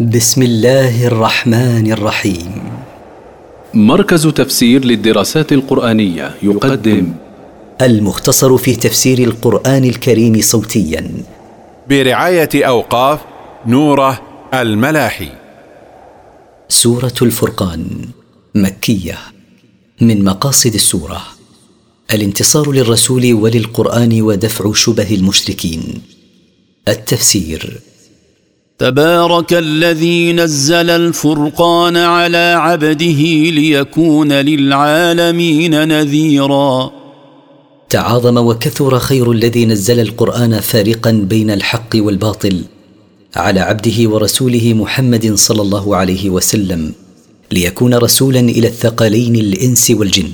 بسم الله الرحمن الرحيم. مركز تفسير للدراسات القرآنية يقدم المختصر في تفسير القرآن الكريم صوتيا. برعاية أوقاف نوره الملاحي. سورة الفرقان مكية من مقاصد السورة. الانتصار للرسول وللقرآن ودفع شبه المشركين. التفسير تبارك الذي نزل الفرقان على عبده ليكون للعالمين نذيرا. تعاظم وكثر خير الذي نزل القرآن فارقا بين الحق والباطل على عبده ورسوله محمد صلى الله عليه وسلم ليكون رسولا إلى الثقلين الإنس والجن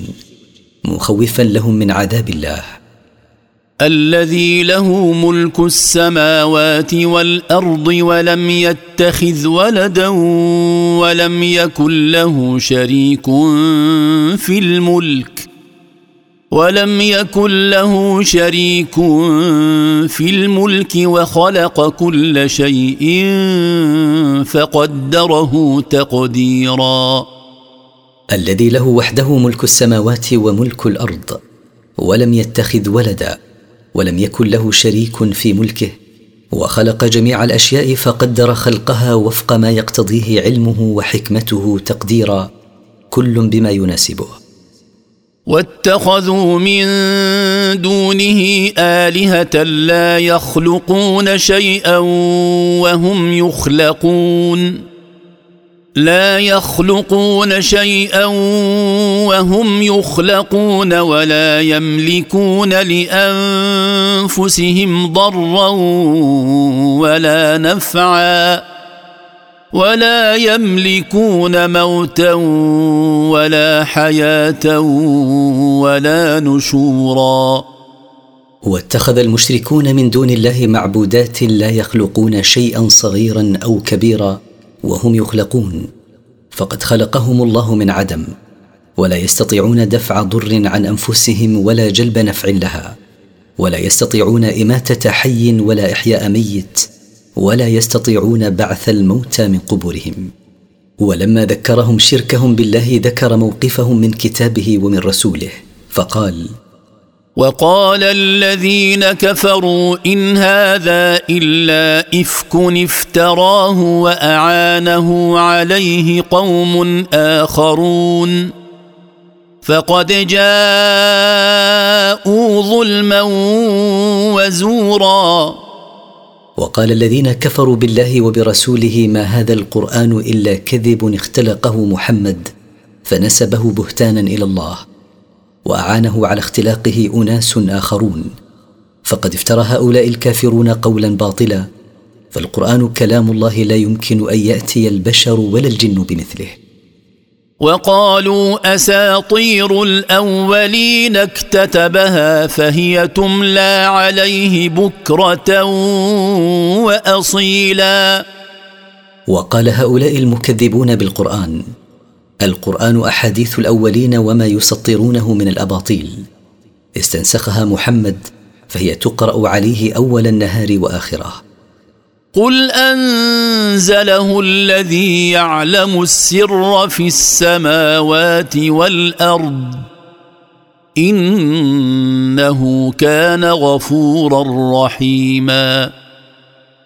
مخوفا لهم من عذاب الله. الذي له ملك السماوات والأرض ولم يتخذ ولدا ولم يكن له شريك في الملك ولم يكن له شريك في الملك وخلق كل شيء فقدره تقديرا. الذي له وحده ملك السماوات وملك الأرض ولم يتخذ ولدا ولم يكن له شريك في ملكه وخلق جميع الأشياء فقدر خلقها وفق ما يقتضيه علمه وحكمته تقديرا كل بما يناسبه. واتخذوا من دونه آلهة لا يخلقون شيئا وهم يخلقون. لا يخلقون شيئا وهم يخلقون ولا يملكون لأنفسهم ضرا ولا نفعا ولا يملكون موتا ولا حياة ولا نشورا. واتخذ المشركون من دون الله معبودات لا يخلقون شيئا صغيرا أو كبيرا وهم يخلقون. فقد خلقهم الله من عدم ولا يستطيعون دفع ضر عن أنفسهم ولا جلب نفع لها ولا يستطيعون إماتة حي ولا إحياء ميت ولا يستطيعون بعث الموتى من قبورهم. ولما ذكرهم شركهم بالله ذكر موقفهم من كتابه ومن رسوله فقال وقال الذين كفروا إن هذا إلا إفك افتراه وأعانه عليه قوم آخرون. فقد جاءوا ظلما وزورا. وقال الذين كفروا بالله وبرسوله ما هذا القرآن إلا كذب اختلقه محمد فنسبه بهتانا إلى الله. وأعانه على اختلاقه أناس آخرون. فقد افترى هؤلاء الكافرون قولا باطلا فالقرآن كلام الله لا يمكن أن يأتي البشر ولا الجن بمثله. وقالوا أساطير الأولين اكتتبها فهي تملى عليه بكرة واصيلا. وقال هؤلاء المكذبون بالقرآن القرآن أحاديث الأولين وما يسطرونه من الأباطيل. استنسخها محمد فهي تقرأ عليه أول النهار وآخره. قل انزله الذي يعلم السر في السماوات والارض انه كان غفورا رحيما.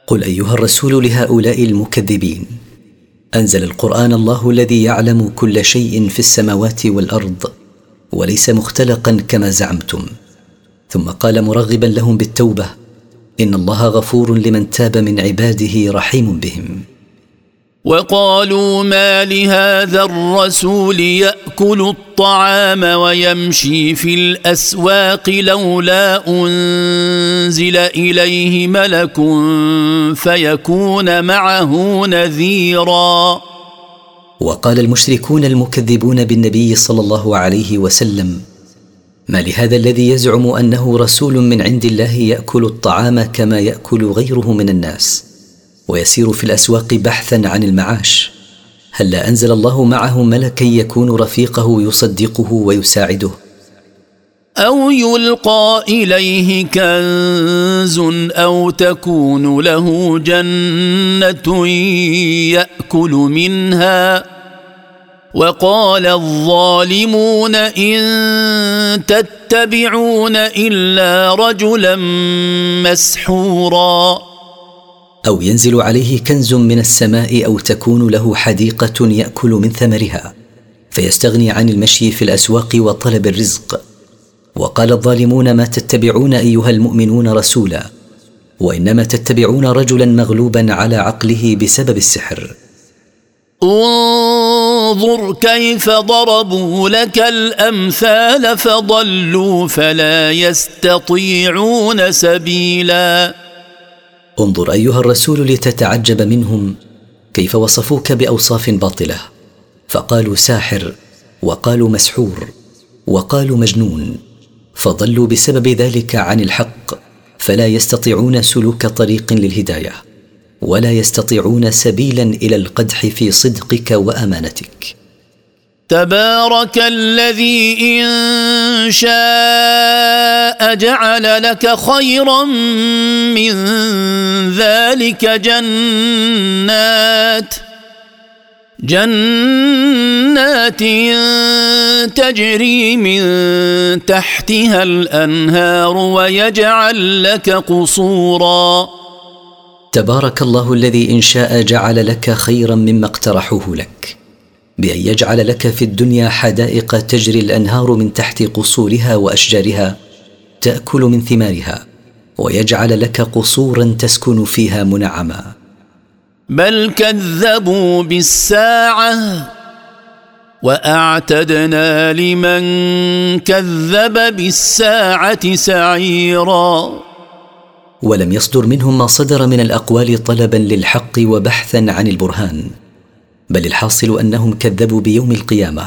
قل ايها الرسول لهؤلاء المكذبين أنزل القرآن الله الذي يعلم كل شيء في السماوات والأرض وليس مختلقا كما زعمتم. ثم قال مرغبا لهم بالتوبة إن الله غفور لمن تاب من عباده رحيم بهم. وقالوا ما لهذا الرسول يأكل الطعام ويمشي في الأسواق لولا أنزل إليه ملك فيكون معه نذيرا. وقال المشركون المكذبون بالنبي صلى الله عليه وسلم ما لهذا الذي يزعم أنه رسول من عند الله يأكل الطعام كما يأكل غيره من الناس؟ ويسير في الأسواق بحثا عن المعاش. هلا أنزل الله معه ملكا يكون رفيقه يصدقه ويساعده. أو يلقى إليه كنز أو تكون له جنة يأكل منها. وقال الظالمون إن تتبعون إلا رجلا مسحورا. أو ينزل عليه كنز من السماء أو تكون له حديقة يأكل من ثمرها فيستغني عن المشي في الأسواق وطلب الرزق. وقال الظالمون ما تتبعون أيها المؤمنون رسولا وإنما تتبعون رجلا مغلوبا على عقله بسبب السحر. انظر كيف ضربوا لك الأمثال فضلوا فلا يستطيعون سبيلا. انظر أيها الرسول لتتعجب منهم كيف وصفوك بأوصاف باطلة. فقالوا ساحر وقالوا مسحور وقالوا مجنون. فضلوا بسبب ذلك عن الحق فلا يستطيعون سلوك طريق للهداية ولا يستطيعون سبيلا إلى القدح في صدقك وأمانتك. تبارك الذي إن شاء جعل لك خيرا من ذلك جنات جنات تجري من تحتها الأنهار ويجعل لك قصورا. تبارك الله الذي إن شاء جعل لك خيرا مما اقترحوه لك. بان يجعل لك في الدنيا حدائق تجري الأنهار من تحت قصورها وأشجارها تأكل من ثمارها ويجعل لك قصورا تسكن فيها منعما. بل كذبوا بالساعة وأعتدنا لمن كذب بالساعة سعيرا. ولم يصدر منهم ما صدر من الأقوال طلبا للحق وبحثا عن البرهان. بل الحاصل أنهم كذبوا بيوم القيامة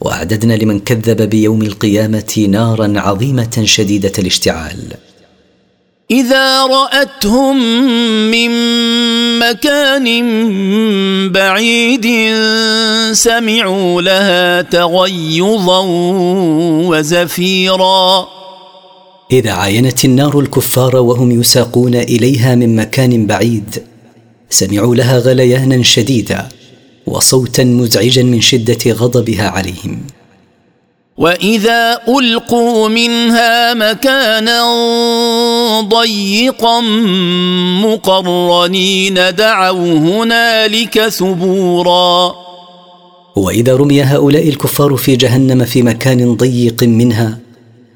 وأعددنا لمن كذب بيوم القيامة نارا عظيمة شديدة الاشتعال. إذا رأتهم من مكان بعيد سمعوا لها تغيظا وزفيرا. إذا عاينت النار الكفار وهم يساقون إليها من مكان بعيد سمعوا لها غليانا شديدا. وصوتا مزعجا من شدة غضبها عليهم. وإذا ألقوا منها مكانا ضيقا مقرنين دعوا هنالك ثبورا. وإذا رمي هؤلاء الكفار في جهنم في مكان ضيق منها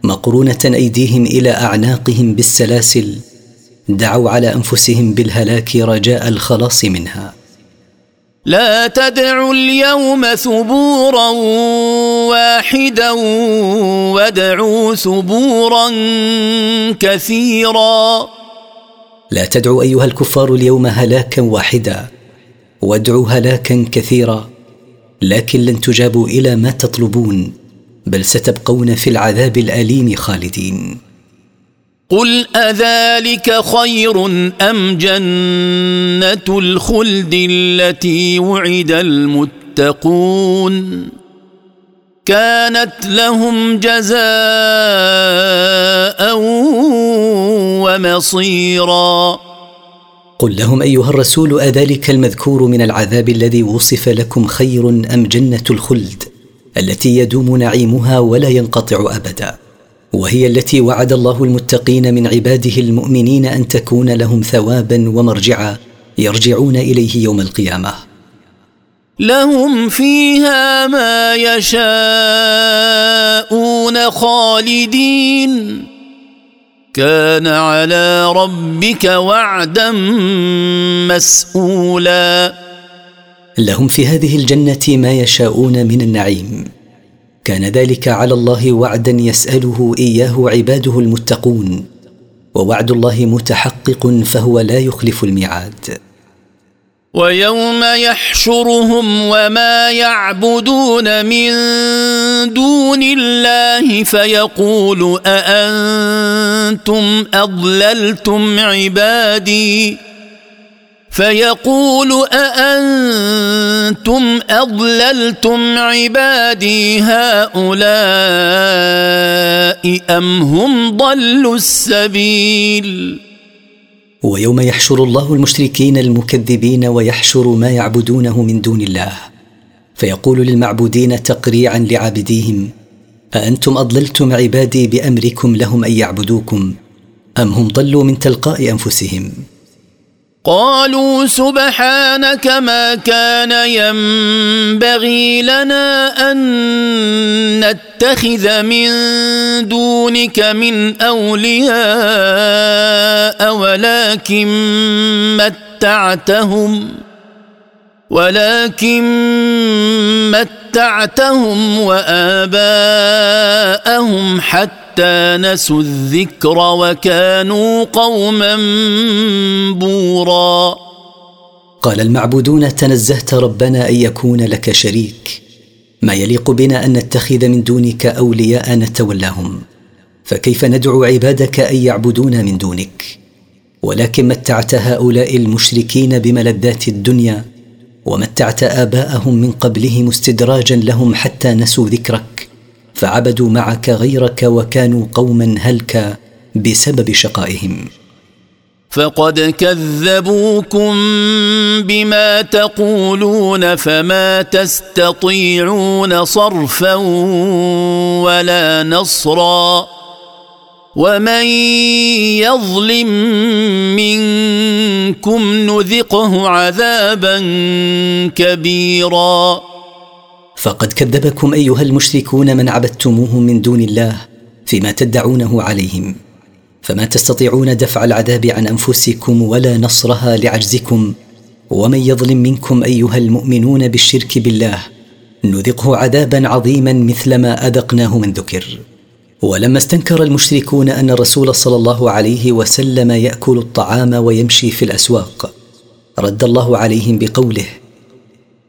مقرونة أيديهم إلى أعناقهم بالسلاسل دعوا على أنفسهم بالهلاك رجاء الخلاص منها. لا تدعوا اليوم ثبورا واحدا وادعوا ثبورا كثيرا. لا تدعوا أيها الكفار اليوم هلاكا واحدا وادعوا هلاكا كثيرا لكن لن تجابوا إلى ما تطلبون بل ستبقون في العذاب الأليم خالدين. قل اذلك خير ام جنه الخلد التي وعد المتقون كانت لهم جزاء ومصيرا قل لهم ايها الرسول اذلك المذكور من العذاب الذي وصف لكم خير ام جنه الخلد التي يدوم نعيمها ولا ينقطع ابدا وهي التي وعد الله المتقين من عباده المؤمنين أن تكون لهم ثوابا ومرجعا يرجعون إليه يوم القيامة. لهم فيها ما يشاءون خالدين. كان على ربك وعدا مسؤولا. لهم في هذه الجنة ما يشاءون من النعيم. كان ذلك على الله وعدا يسأله إياه عباده المتقون ووعد الله متحقق فهو لا يخلف الميعاد. ويوم يحشرهم وما يعبدون من دون الله فيقول أأنتم أضللتم عبادي؟ فيقول أأنتم أضللتم عبادي هؤلاء أم هم ضلوا السبيل؟ ويوم يحشر الله المشركين المكذبين ويحشر ما يعبدونه من دون الله فيقول للمعبودين تقريعا لعابديهم أأنتم أضللتم عبادي بأمركم لهم أن يعبدوكم أم هم ضلوا من تلقاء أنفسهم؟ قالوا سبحانك ما كان ينبغي لنا أن نتخذ من دونك من أولياء ولكن متعتهم ولكن متعتهم وآباءهم حتى نسوا الذكر وكانوا قوما بورا. قال المعبودون تنزهت ربنا أن يكون لك شريك. ما يليق بنا أن نتخذ من دونك أولياء نتولاهم. فكيف ندعو عبادك أن يعبدونا من دونك؟ ولكن متعت هؤلاء المشركين بملذات الدنيا ومتعت آباءهم من قبلهم استدراجا لهم حتى نسوا ذكرك. فعبدوا معك غيرك وكانوا قوما هلكى بسبب شقائهم. فقد كذبوكم بما تقولون فما تستطيعون صرفا ولا نصرا ومن يظلم منكم نذقه عذابا كبيرا فقد كذبكم أيها المشركون من عبدتموهم من دون الله فيما تدعونه عليهم. فما تستطيعون دفع العذاب عن أنفسكم ولا نصرها لعجزكم. ومن يظلم منكم أيها المؤمنون بالشرك بالله نذقه عذابا عظيما مثل ما أذقناه من ذكر. ولما استنكر المشركون أن الرسول صلى الله عليه وسلم يأكل الطعام ويمشي في الأسواق رد الله عليهم بقوله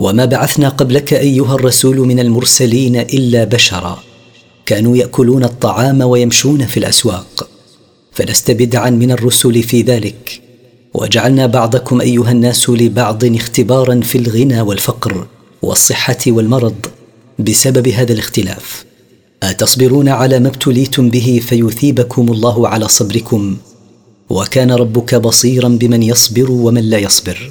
وما بعثنا قبلك أيها الرسول من المرسلين إلا بشرا. كانوا يأكلون الطعام ويمشون في الأسواق. فلست بدعا من الرسل في ذلك. وجعلنا بعضكم أيها الناس لبعض اختبارا في الغنى والفقر والصحة والمرض بسبب هذا الاختلاف. أتصبرون على ما ابتليتم به فيثيبكم الله على صبركم. وكان ربك بصيرا بمن يصبر ومن لا يصبر.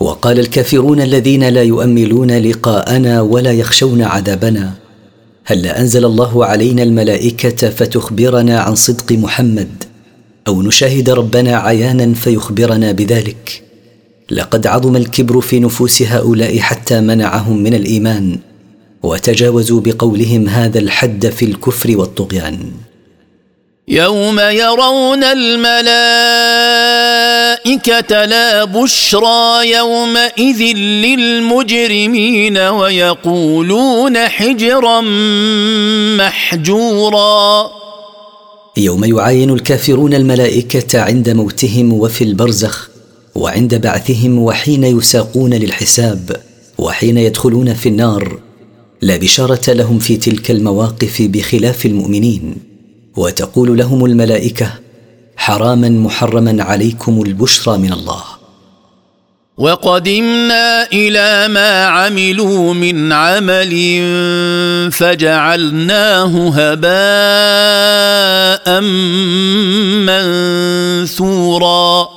وقال الكافرون الذين لا يؤملون لقاءنا ولا يخشون عذابنا هل أنزل الله علينا الملائكة فتخبرنا عن صدق محمد أو نشاهد ربنا عيانا فيخبرنا بذلك؟ لقد عظم الكبر في نفوس هؤلاء حتى منعهم من الإيمان وتجاوزوا بقولهم هذا الحد في الكفر والطغيان. يوم يرون الملائكه لا بشرى يومئذ للمجرمين ويقولون حجرا محجورا. يوم يعاين الكافرون الملائكه عند موتهم وفي البرزخ وعند بعثهم وحين يساقون للحساب وحين يدخلون في النار لا بشاره لهم في تلك المواقف بخلاف المؤمنين. وتقول لهم الملائكة حراما محرما عليكم البشرى من الله. وقدمنا إلى ما عملوا من عمل فجعلناه هباء منثورا.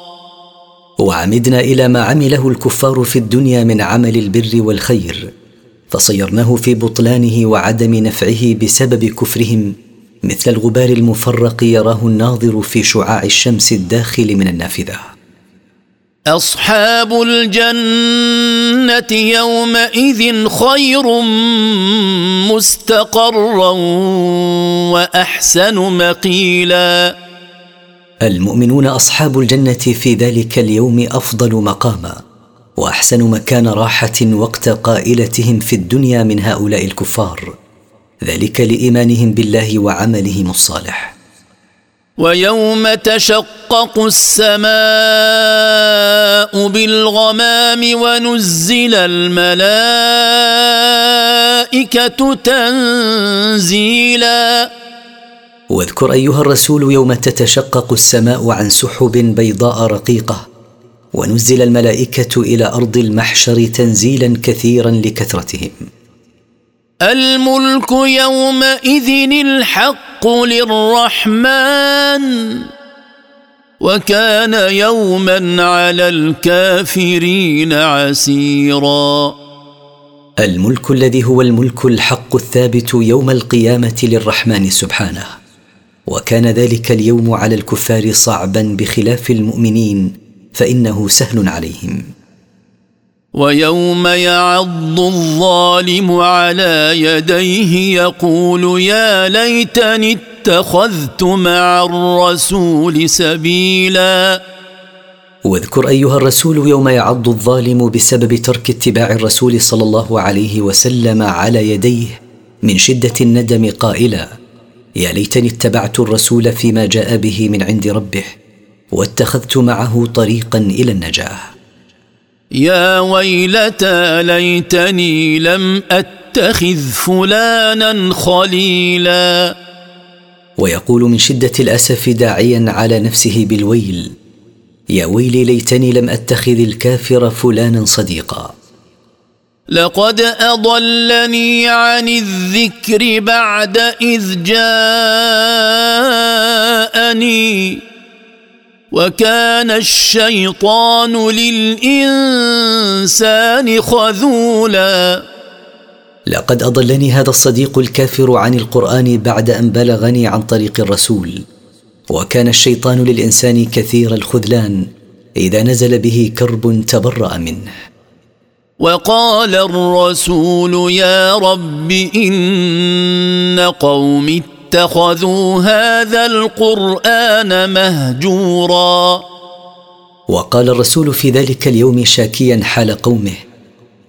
وعمدنا إلى ما عمله الكفار في الدنيا من عمل البر والخير فصيرناه في بطلانه وعدم نفعه بسبب كفرهم مثل الغبار المفرق يراه الناظر في شعاع الشمس الداخل من النافذة. أصحاب الجنة يومئذ خير مستقرا وأحسن مقيلا. المؤمنون أصحاب الجنة في ذلك اليوم أفضل مقاما وأحسن مكان راحة وقت قائلتهم في الدنيا من هؤلاء الكفار. ذلك لإيمانهم بالله وعملهم الصالح. ويوم تشقق السماء بالغمام ونزل الملائكة تنزيلا. واذكر أيها الرسول يوم تتشقق السماء عن سحب بيضاء رقيقة ونزل الملائكة إلى أرض المحشر تنزيلا كثيرا لكثرتهم. الملك يومئذ الحق للرحمن وكان يوما على الكافرين عسيرا. الملك الذي هو الملك الحق الثابت يوم القيامة للرحمن سبحانه وكان ذلك اليوم على الكفار صعبا بخلاف المؤمنين فإنه سهل عليهم. ويوم يعض الظالم على يديه يقول يا ليتني اتخذت مع الرسول سبيلا. واذكر أيها الرسول يوم يعض الظالم بسبب ترك اتباع الرسول صلى الله عليه وسلم على يديه من شدة الندم قائلا يا ليتني اتبعت الرسول فيما جاء به من عند ربه واتخذت معه طريقا إلى النجاة. يا ويلتى ليتني لم أتخذ فلانا خليلا. ويقول من شدة الأسف داعيا على نفسه بالويل يا ويلي ليتني لم أتخذ الكافر فلانا صديقا. لقد أضلني عن الذكر بعد إذ جاءني. وكان الشيطان للإنسان خذولا. لقد أضلني هذا الصديق الكافر عن القرآن بعد أن بلغني عن طريق الرسول. وكان الشيطان للإنسان كثير الخذلان. إذا نزل به كرب تبرأ منه. وقال الرسول يا رب إن قوم اتخذوا هذا القرآن مهجورا. وقال الرسول في ذلك اليوم شاكيا حال قومه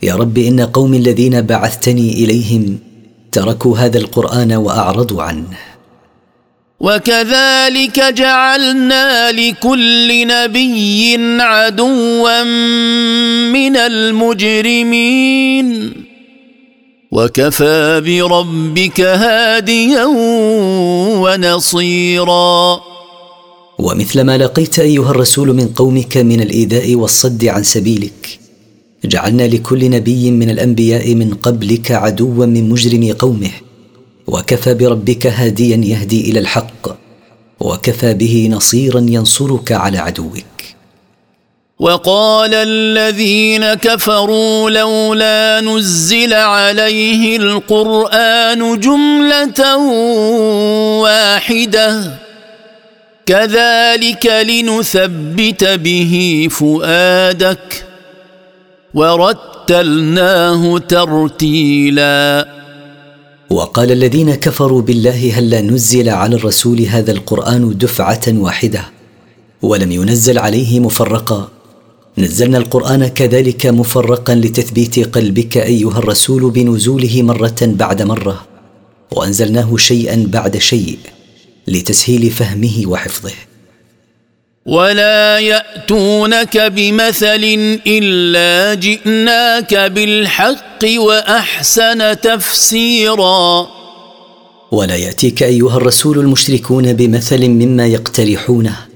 يا رب إن قوم الذين بعثتني إليهم تركوا هذا القرآن وأعرضوا عنه. وكذلك جعلنا لكل نبي عدوا من المجرمين. وكفى بربك هاديا ونصيرا. ومثل ما لقيت أيها الرسول من قومك من الإيذاء والصد عن سبيلك جعلنا لكل نبي من الأنبياء من قبلك عدوا من مجرم قومه وكفى بربك هاديا يهدي إلى الحق وكفى به نصيرا ينصرك على عدوك. وقال الذين كفروا لولا نزل عليه القرآن جملة واحدة. كذلك لنثبت به فؤادك. ورتلناه ترتيلا. وقال الذين كفروا بالله هلا نزل على الرسول هذا القرآن دفعة واحدة ولم ينزل عليه مفرقا. نزلنا القرآن كذلك مفرقا لتثبيت قلبك أيها الرسول بنزوله مرة بعد مرة وأنزلناه شيئا بعد شيء لتسهيل فهمه وحفظه. ولا يأتونك بمثل إلا جئناك بالحق وأحسن تفسيرا. ولا يأتيك أيها الرسول المشركون بمثل مما يقترحونه.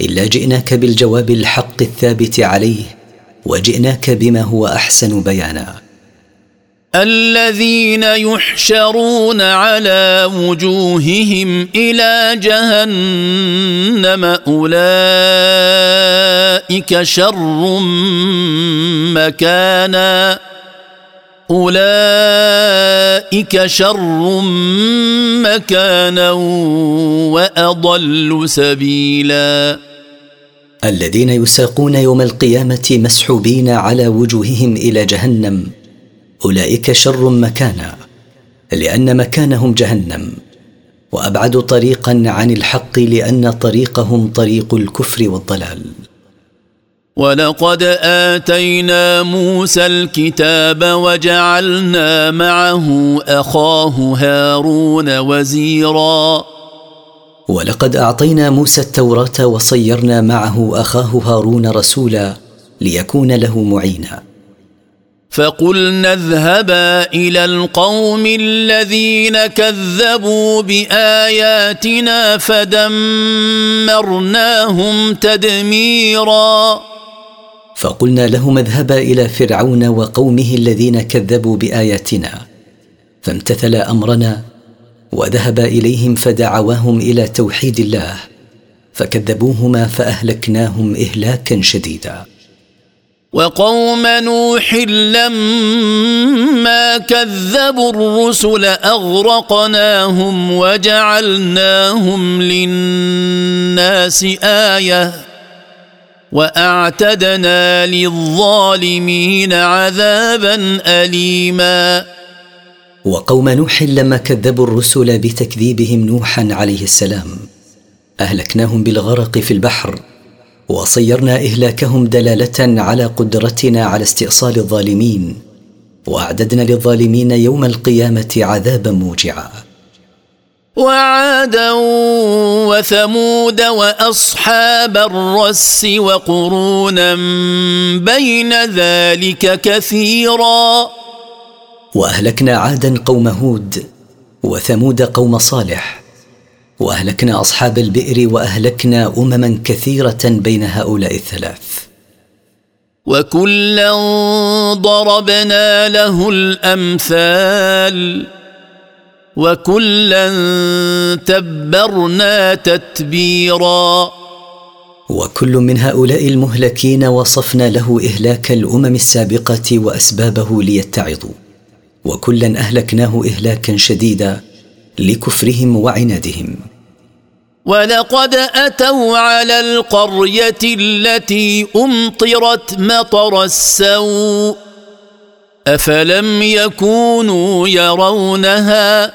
إلا جئناك بالجواب الحق الثابت عليه وجئناك بما هو أحسن بيانا. الذين يحشرون على وجوههم إلى جهنم أولئك شر مكانا. أولئك شر مكانا وأضل سبيلا. الذين يساقون يوم القيامة مسحوبين على وجوههم إلى جهنم. أولئك شر مكانا لأن مكانهم جهنم. وأبعد طريقا عن الحق لأن طريقهم طريق الكفر والضلال. ولقد آتينا موسى الكتاب وجعلنا معه أخاه هارون وزيرا. ولقد أعطينا موسى التوراة وصيرنا معه أخاه هارون رسولا ليكون له معينا. فقلنا اذهبا إلى القوم الذين كذبوا بآياتنا فدمرناهم تدميرا. فقلنا لهما اذهبا إلى فرعون وقومه الذين كذبوا بآياتنا. فامتثلا أمرنا وذهبا إليهم فدعواهم إلى توحيد الله. فكذبوهما فأهلكناهم إهلاكا شديدا. وقوم نوح لما كذبوا الرسل أغرقناهم وجعلناهم للناس آية. وأعتدنا للظالمين عذابا اليما. وقوم نوح لما كذبوا الرسل بتكذيبهم نوحا عليه السلام أهلكناهم بالغرق في البحر وصيرنا إهلاكهم دلالة على قدرتنا على استئصال الظالمين وأعددنا للظالمين يوم القيامة عذابا موجعا. وعادا وثمود وأصحاب الرس وقرونا بين ذلك كثيرا. وأهلكنا عادا قوم هود وثمود قوم صالح. وأهلكنا أصحاب البئر وأهلكنا أمما كثيرة بين هؤلاء الثلاث. وكلا ضربنا له الأمثال. وكلا تبرنا تتبيرا. وكل من هؤلاء المهلكين وصفنا له إهلاك الأمم السابقة وأسبابه ليتعظوا. وكلا أهلكناه إهلاكا شديدا لكفرهم وعنادهم. ولقد أتوا على القرية التي أمطرت مطر السوء. أفلم يكونوا يرونها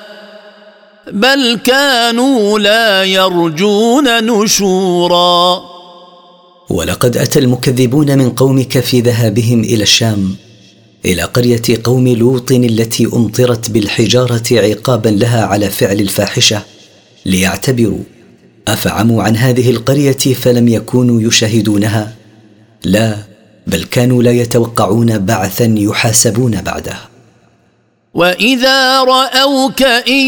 بل كانوا لا يرجون نشورا. ولقد أتى المكذبون من قومك في ذهابهم إلى الشام إلى قرية قوم لوط التي أمطرت بالحجارة عقابا لها على فعل الفاحشة ليعتبروا أفعموا عن هذه القرية فلم يكونوا يشاهدونها؟ لا بل كانوا لا يتوقعون بعثا يحاسبون بعده. واذا راوك ان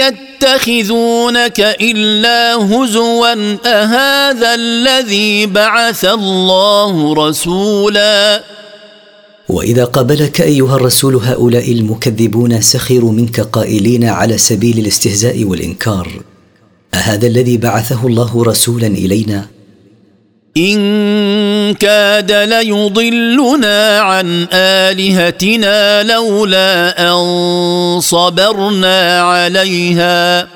يتخذونك الا هزوا اهذا الذي بعث الله رسولا؟ واذا قابلك ايها الرسول هؤلاء المكذبون سخروا منك قائلين على سبيل الاستهزاء والانكار. اهذا الذي بعثه الله رسولا الينا؟ إن كاد ليضلنا عن آلهتنا لولا أن صبرنا عليها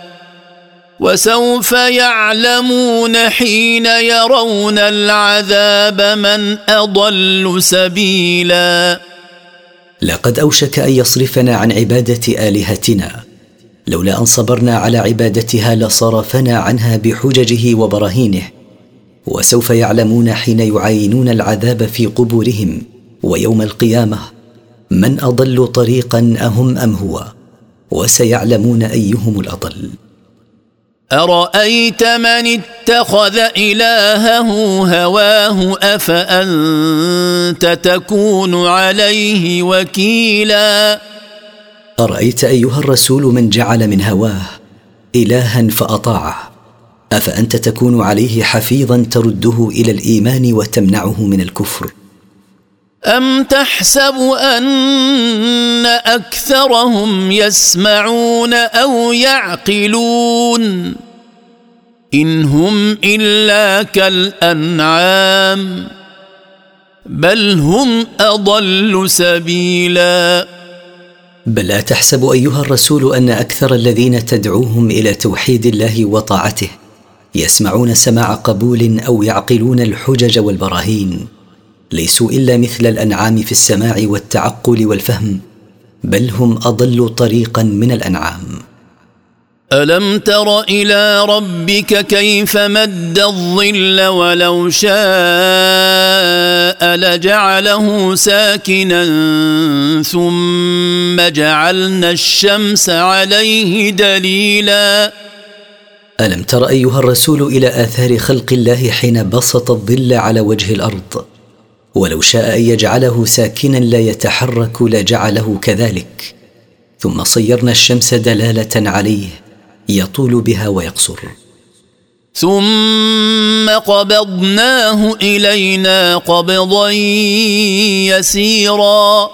وسوف يعلمون حين يرون العذاب من أضل سبيلا. لقد أوشك أن يصرفنا عن عبادة آلهتنا. لولا أن صبرنا على عبادتها لصرفنا عنها بحججه وبراهينه. وسوف يعلمون حين يعاينون العذاب في قبورهم ويوم القيامة من أضل طريقا أهم أم هو؟ وسيعلمون أيهم الأضل. أرأيت من اتخذ إلهه هواه أفأنت تكون عليه وكيلا؟ أرأيت أيها الرسول من جعل من هواه الها فأطاعه؟ أفأنت تكون عليه حفيظا ترده إلى الإيمان وتمنعه من الكفر؟ أم تحسب أن أكثرهم يسمعون أو يعقلون؟ إن هم إلا كالأنعام بل هم أضل سبيلا. بل لا تحسب أيها الرسول أن أكثر الذين تدعوهم إلى توحيد الله وطاعته يسمعون سماع قبول أو يعقلون الحجج والبراهين. ليسوا إلا مثل الأنعام في السماع والتعقل والفهم بل هم أضل طريقا من الأنعام. ألم تر إلى ربك كيف مد الظل ولو شاء لجعله ساكنا ثم جعلنا الشمس عليه دليلا. ألم تر أيها الرسول إلى آثار خلق الله حين بسط الظل على وجه الأرض؟ ولو شاء أن يجعله ساكنا لا يتحرك لجعله كذلك. ثم صيرنا الشمس دلالة عليه يطول بها ويقصر. ثم قبضناه إلينا قبضا يسيرا.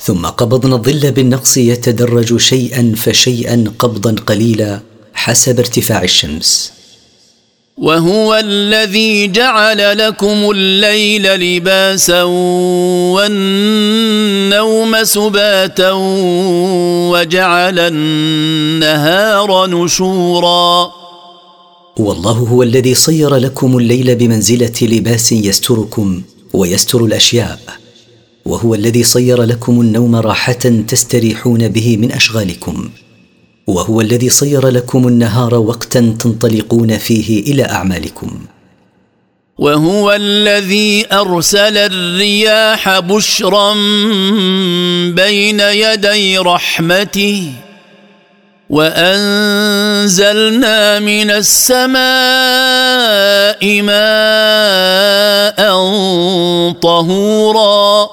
ثم قبضنا الظل بالنقص يتدرج شيئا فشيئا قبضا قليلا. حسب ارتفاع الشمس. وهو الذي جعل لكم الليل لباسا والنوم سباتا وجعل النهار نشورا. والله هو الذي صير لكم الليل بمنزلة لباس يستركم ويستر الأشياء. وهو الذي صير لكم النوم راحة تستريحون به من أشغالكم. وهو الذي صير لكم النهار وقتا تنطلقون فيه إلى أعمالكم. وهو الذي أرسل الرياح بشرا بين يدي رحمته وأنزلنا من السماء ماء طهورا.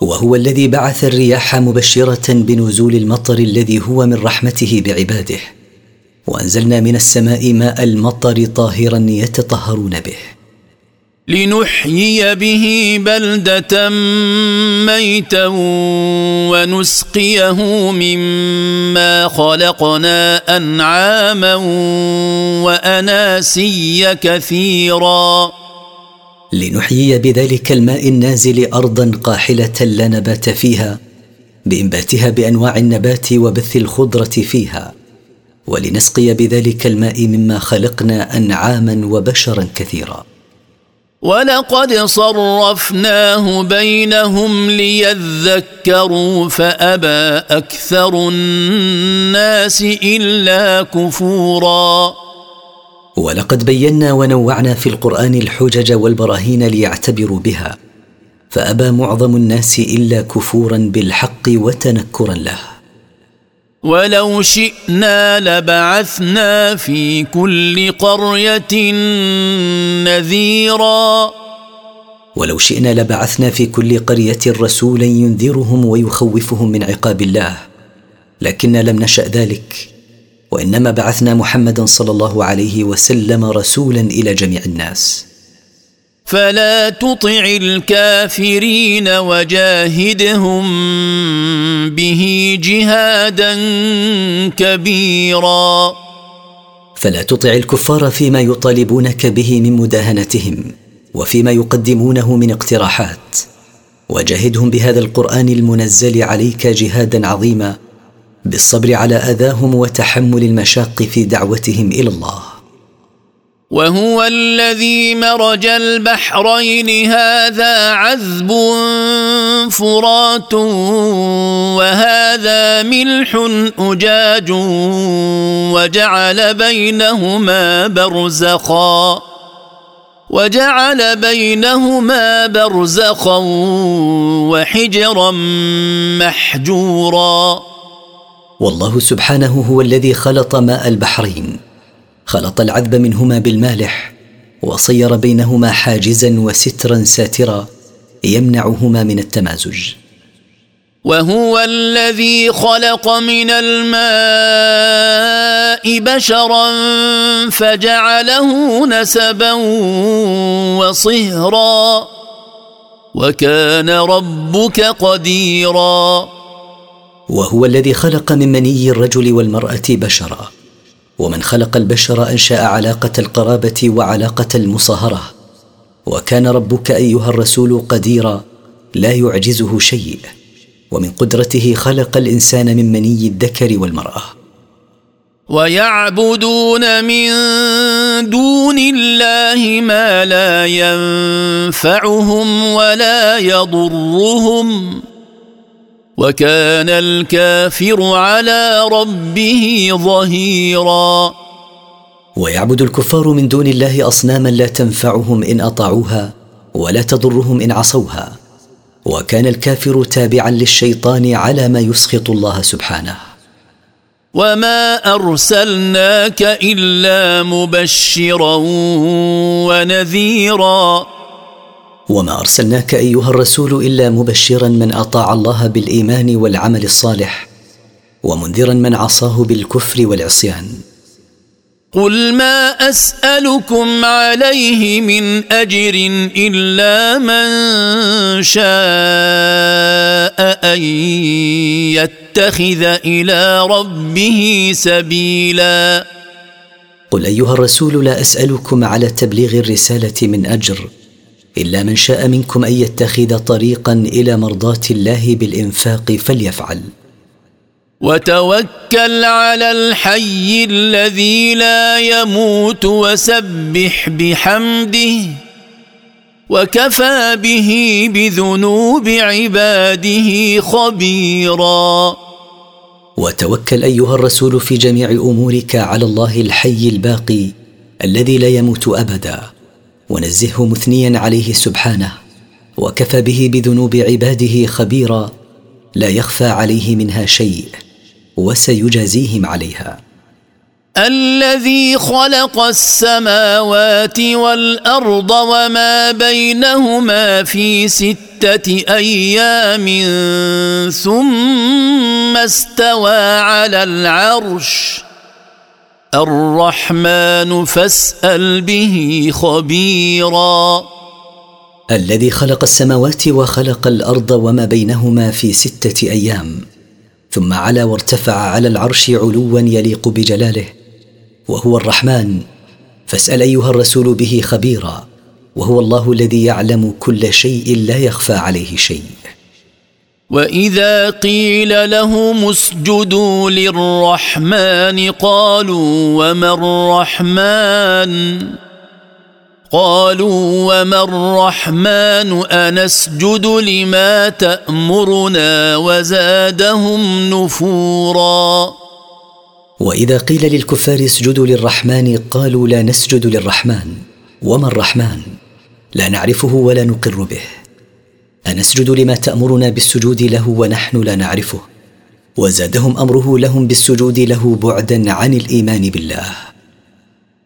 وهو الذي بعث الرياح مبشرة بنزول المطر الذي هو من رحمته بعباده. وأنزلنا من السماء ماء المطر طاهرا يتطهرون به. لنحيي به بلدة ميتا ونسقيه مما خلقنا انعاما وأناسيا كثيرا. لنحيي بذلك الماء النازل أرضا قاحلة لا نبات فيها بإنباتها بأنواع النبات وبث الخضرة فيها. ولنسقي بذلك الماء مما خلقنا أنعاما وبشرا كثيرا. ولقد صرفناه بينهم ليذكروا فأبى أكثر الناس إلا كفورا. ولقد بينا ونوعنا في القرآن الحجج والبراهين ليعتبروا بها فأبى معظم الناس إلا كفورا بالحق وتنكرا له. ولو شئنا لبعثنا في كل قرية نذيرا. ولو شئنا لبعثنا في كل قرية رسولا ينذرهم ويخوفهم من عقاب الله لكن لم نشأ ذلك. وإنما بعثنا محمدا صلى الله عليه وسلم رسولا إلى جميع الناس. فلا تطع الكافرين وجاهدهم به جهادا كبيرا. فلا تطع الكفار فيما يطالبونك به من مداهنتهم وفيما يقدمونه من اقتراحات. وجاهدهم بهذا القرآن المنزل عليك جهادا عظيما بالصبر على آذاهم وتحمل المشاق في دعوتهم إلى الله. وهو الذي مرج البحرين هذا عذب فرات وهذا ملح أجاج وجعل بينهما برزخا وجعل بينهما برزخا وحجرا محجورا. والله سبحانه هو الذي خلط ماء البحرين. خلط العذب منهما بالمالح وصير بينهما حاجزا وسترا ساترا يمنعهما من التمازج. وهو الذي خلق من الماء بشرا فجعله نسبا وصهرا وكان ربك قديرا. وهو الذي خلق من مني الرجل والمرأة بشرا. ومن خلق البشر أنشأ علاقة القرابة وعلاقة المصاهرة. وكان ربك أيها الرسول قديرا لا يعجزه شيء. ومن قدرته خلق الإنسان من مني الذكر والمرأة. ويعبدون من دون الله ما لا ينفعهم ولا يضرهم. وكان الكافر على ربه ظهيرا. ويعبد الكفار من دون الله أصناما لا تنفعهم إن أطاعوها ولا تضرهم إن عصوها. وكان الكافر تابعا للشيطان على ما يسخط الله سبحانه. وما أرسلناك إلا مبشرا ونذيرا. وما أرسلناك أيها الرسول إلا مبشرا من أطاع الله بالإيمان والعمل الصالح ومنذرا من عصاه بالكفر والعصيان. قل ما أسألكم عليه من أجر إلا من شاء أن يتخذ إلى ربه سبيلا. قل أيها الرسول لا أسألكم على تبليغ الرسالة من أجر إلا من شاء منكم أن يتخذ طريقا إلى مرضاة الله بالإنفاق فليفعل. وتوكل على الحي الذي لا يموت وسبح بحمده وكفى به بذنوب عباده خبيرا. وتوكل أيها الرسول في جميع أمورك على الله الحي الباقي الذي لا يموت ابدا. ونزهه مثنيا عليه سبحانه وكفى به بذنوب عباده خبيرا لا يخفى عليه منها شيء وسيجازيهم عليها. الذي خلق السماوات والأرض وما بينهما في ستة أيام ثم استوى على العرش. الرحمن فاسأل به خبيرا. الذي خلق السماوات وخلق الأرض وما بينهما في ستة أيام ثم علا وارتفع على العرش علوا يليق بجلاله وهو الرحمن. فاسأل أيها الرسول به خبيرا وهو الله الذي يعلم كل شيء لا يخفى عليه شيء. واذا قيل لهم اسجدوا للرحمن قالوا وما الرحمن؟ قالوا وما الرحمن؟ انسجد لما تامرنا وزادهم نفورا. واذا قيل للكفار اسجدوا للرحمن قالوا لا نسجد للرحمن. وما الرحمن؟ لا نعرفه ولا نقر به. أنسجد لما تأمرنا بالسجود له ونحن لا نعرفه. وزادهم أمره لهم بالسجود له بعدا عن الإيمان بالله.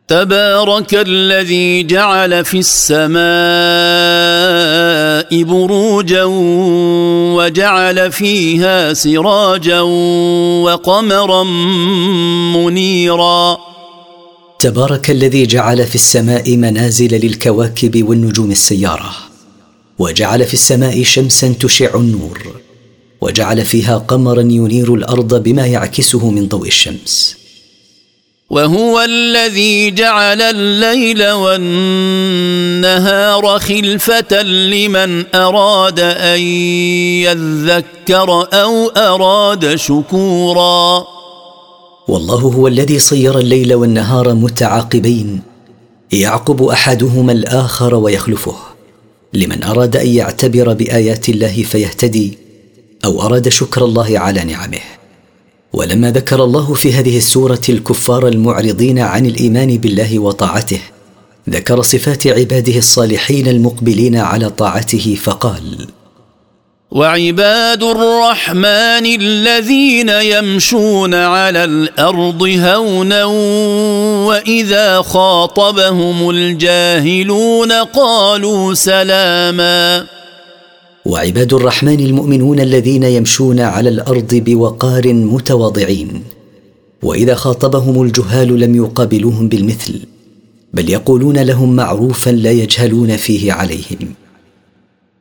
تبارك الذي جعل في السماء بروجا وجعل فيها سراجا وقمرا منيرا. تبارك الذي جعل في السماء منازل للكواكب والنجوم السيارة. وجعل في السماء شمسا تشع النور وجعل فيها قمرا ينير الأرض بما يعكسه من ضوء الشمس. وهو الذي جعل الليل والنهار خلفة لمن أراد أن يذكر أو أراد شكورا. والله هو الذي صير الليل والنهار متعاقبين يعقب أحدهما الآخر ويخلفه. لمن أراد أن يعتبر بآيات الله فيهتدي أو أراد شكر الله على نعمه. ولما ذكر الله في هذه السورة الكفار المعرضين عن الإيمان بالله وطاعته ذكر صفات عباده الصالحين المقبلين على طاعته فقال وعباد الرحمن الذين يمشون على الأرض هونا وإذا خاطبهم الجاهلون قالوا سلاما. وعباد الرحمن المؤمنون الذين يمشون على الأرض بوقار متواضعين وإذا خاطبهم الجهال لم يقابلوهم بالمثل بل يقولون لهم معروفا لا يجهلون فيه عليهم.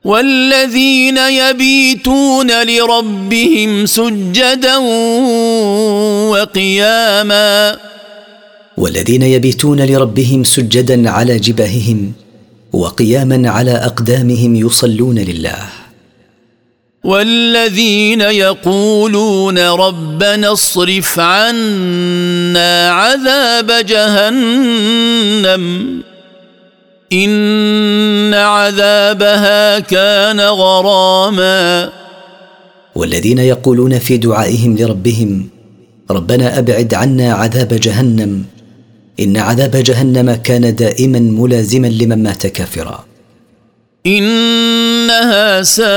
والذين يبيتون لربهم سجدا وقياما. والذين يبيتون لربهم سجدا على جباههم وقياما على أقدامهم يصلون لله. والذين يقولون ربنا اصرف عنا عذاب جهنم. إن عذابها كان غراما. والذين يقولون في دعائهم لربهم ربنا أبعد عنا عذاب جهنم إن عذاب جهنم كان دائما ملازما لمن مات كافرا. إنها ساءت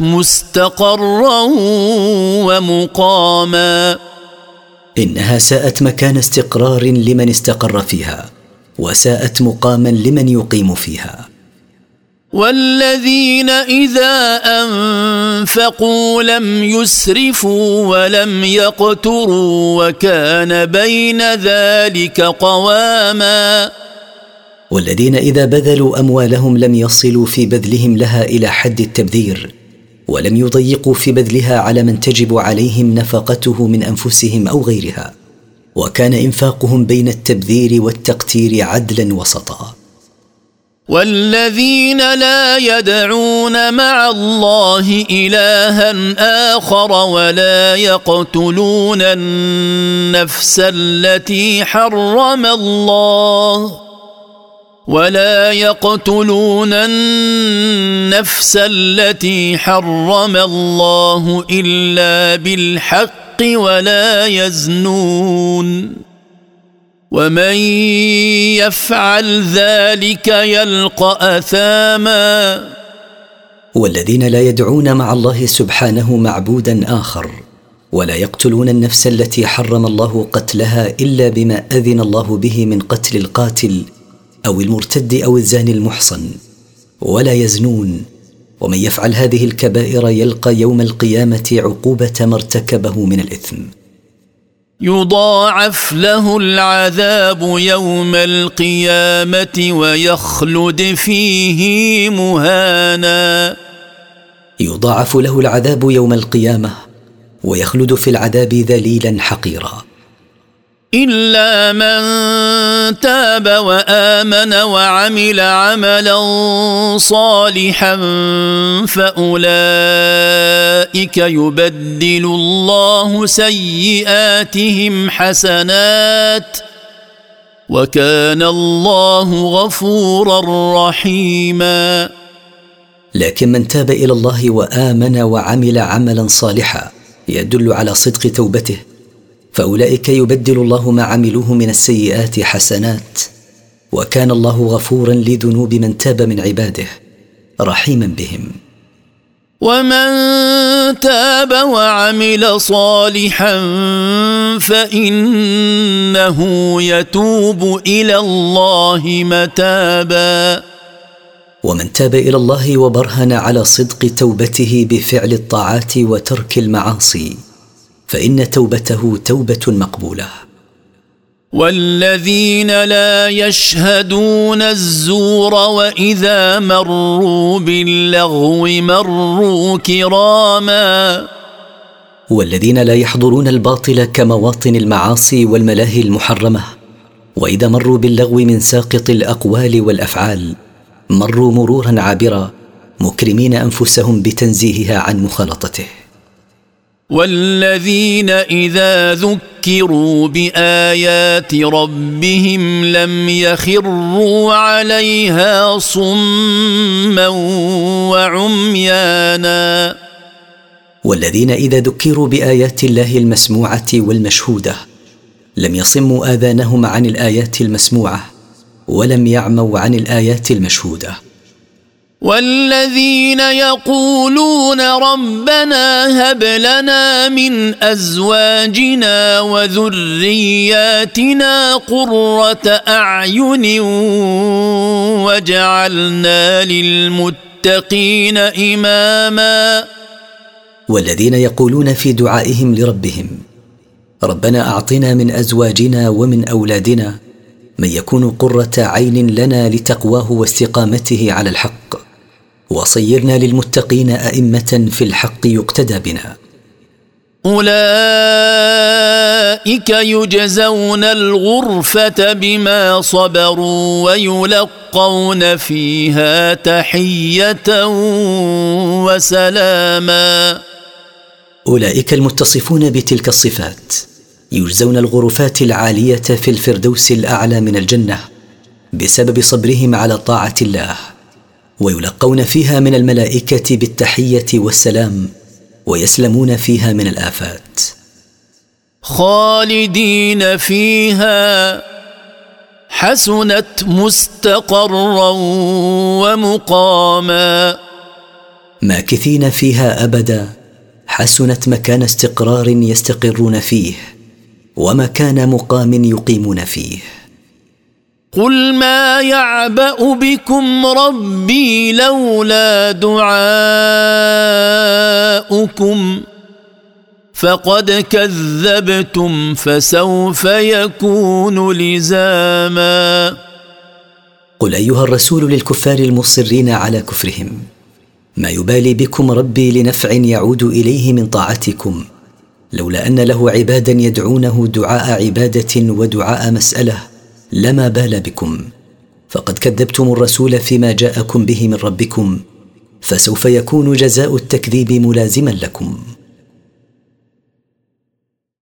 مستقرا ومقاما. إنها ساءت مكان استقرار لمن استقر فيها. وساءت مقاما لمن يقيم فيها. والذين إذا أنفقوا لم يسرفوا ولم يقتروا وكان بين ذلك قواما. والذين إذا بذلوا أموالهم لم يصلوا في بذلهم لها إلى حد التبذير ولم يضيقوا في بذلها على من تجب عليهم نفقته من أنفسهم أو غيرها. وكان إنفاقهم بين التبذير والتقتير عدلا وسطا. والذين لا يدعون مع الله الها آخر ولا يقتلون النفس التي حرم الله ولا يقتلون النفس التي حرم الله إلا بالحق ولا يزنون ومن يفعل ذلك يلقى أثاما والذين لا يدعون مع الله سبحانه معبودا آخر ولا يقتلون النفس التي حرم الله قتلها إلا بما أذن الله به من قتل القاتل أو المرتد أو الزاني المحصن ولا يزنون ومن يفعل هذه الكبائر يلقى يوم القيامة عقوبة ما ارتكبه من الإثم. يضاعف له العذاب يوم القيامة ويخلد فيه مهانا. يضاعف له العذاب يوم القيامة ويخلد في العذاب ذليلا حقيرا. إلا من تاب وآمن وعمل عملا صالحا فأولئك يبدل الله سيئاتهم حسنات وكان الله غفورا رحيما. لكن من تاب إلى الله وآمن وعمل عملا صالحا يدل على صدق توبته. فأولئك يبدل الله ما عملوه من السيئات حسنات. وكان الله غفورا لذنوب من تاب من عباده رحيما بهم. ومن تاب وعمل صالحا فإنه يتوب إلى الله متابا. ومن تاب إلى الله وبرهن على صدق توبته بفعل الطاعات وترك المعاصي فإن توبته توبة مقبولة. والذين لا يشهدون الزور وإذا مروا باللغو مروا كراما. والذين لا يحضرون الباطل كمواطن المعاصي والملاهي المحرمة. وإذا مروا باللغو من ساقط الأقوال والأفعال مروا مرورا عابرا مكرمين أنفسهم بتنزيهها عن مخالطته. والذين اذا ذكروا بايات ربهم لم يخروا عليها صما وعميانا والذين اذا ذكروا بايات الله المسموعه والمشهوده لم يصموا اذانهم عن الايات المسموعه ولم يعموا عن الايات المشهوده والذين يقولون ربنا هب لنا من أزواجنا وذرياتنا قرة أعين وجعلنا للمتقين إماما. والذين يقولون في دعائهم لربهم ربنا أعطنا من أزواجنا ومن أولادنا من يكون قرة عين لنا لتقواه واستقامته على الحق. وصيرنا للمتقين أئمة في الحق يقتدى بنا. أولئك يجزون الغرفة بما صبروا ويلقون فيها تحية وسلاما. أولئك المتصفون بتلك الصفات يجزون الغرفات العالية في الفردوس الأعلى من الجنة بسبب صبرهم على طاعة الله. ويلقون فيها من الملائكة بالتحية والسلام ويسلمون فيها من الآفات. خالدين فيها حسنت مستقرا ومقاما. ماكثين فيها أبدا حسنت مكان استقرار يستقرون فيه ومكان مقام يقيمون فيه. قل ما يعبا بكم ربي لولا دعاؤكم فقد كذبتم فسوف يكون لزاما قل ايها الرسول للكفار المصرين على كفرهم ما يبالي بكم ربي لنفع يعود اليه من طاعتكم لولا ان له عبادا يدعونه دعاء عباده ودعاء مساله لما بال بكم. فقد كذبتم الرسول فيما جاءكم به من ربكم فسوف يكون جزاء التكذيب ملازما لكم.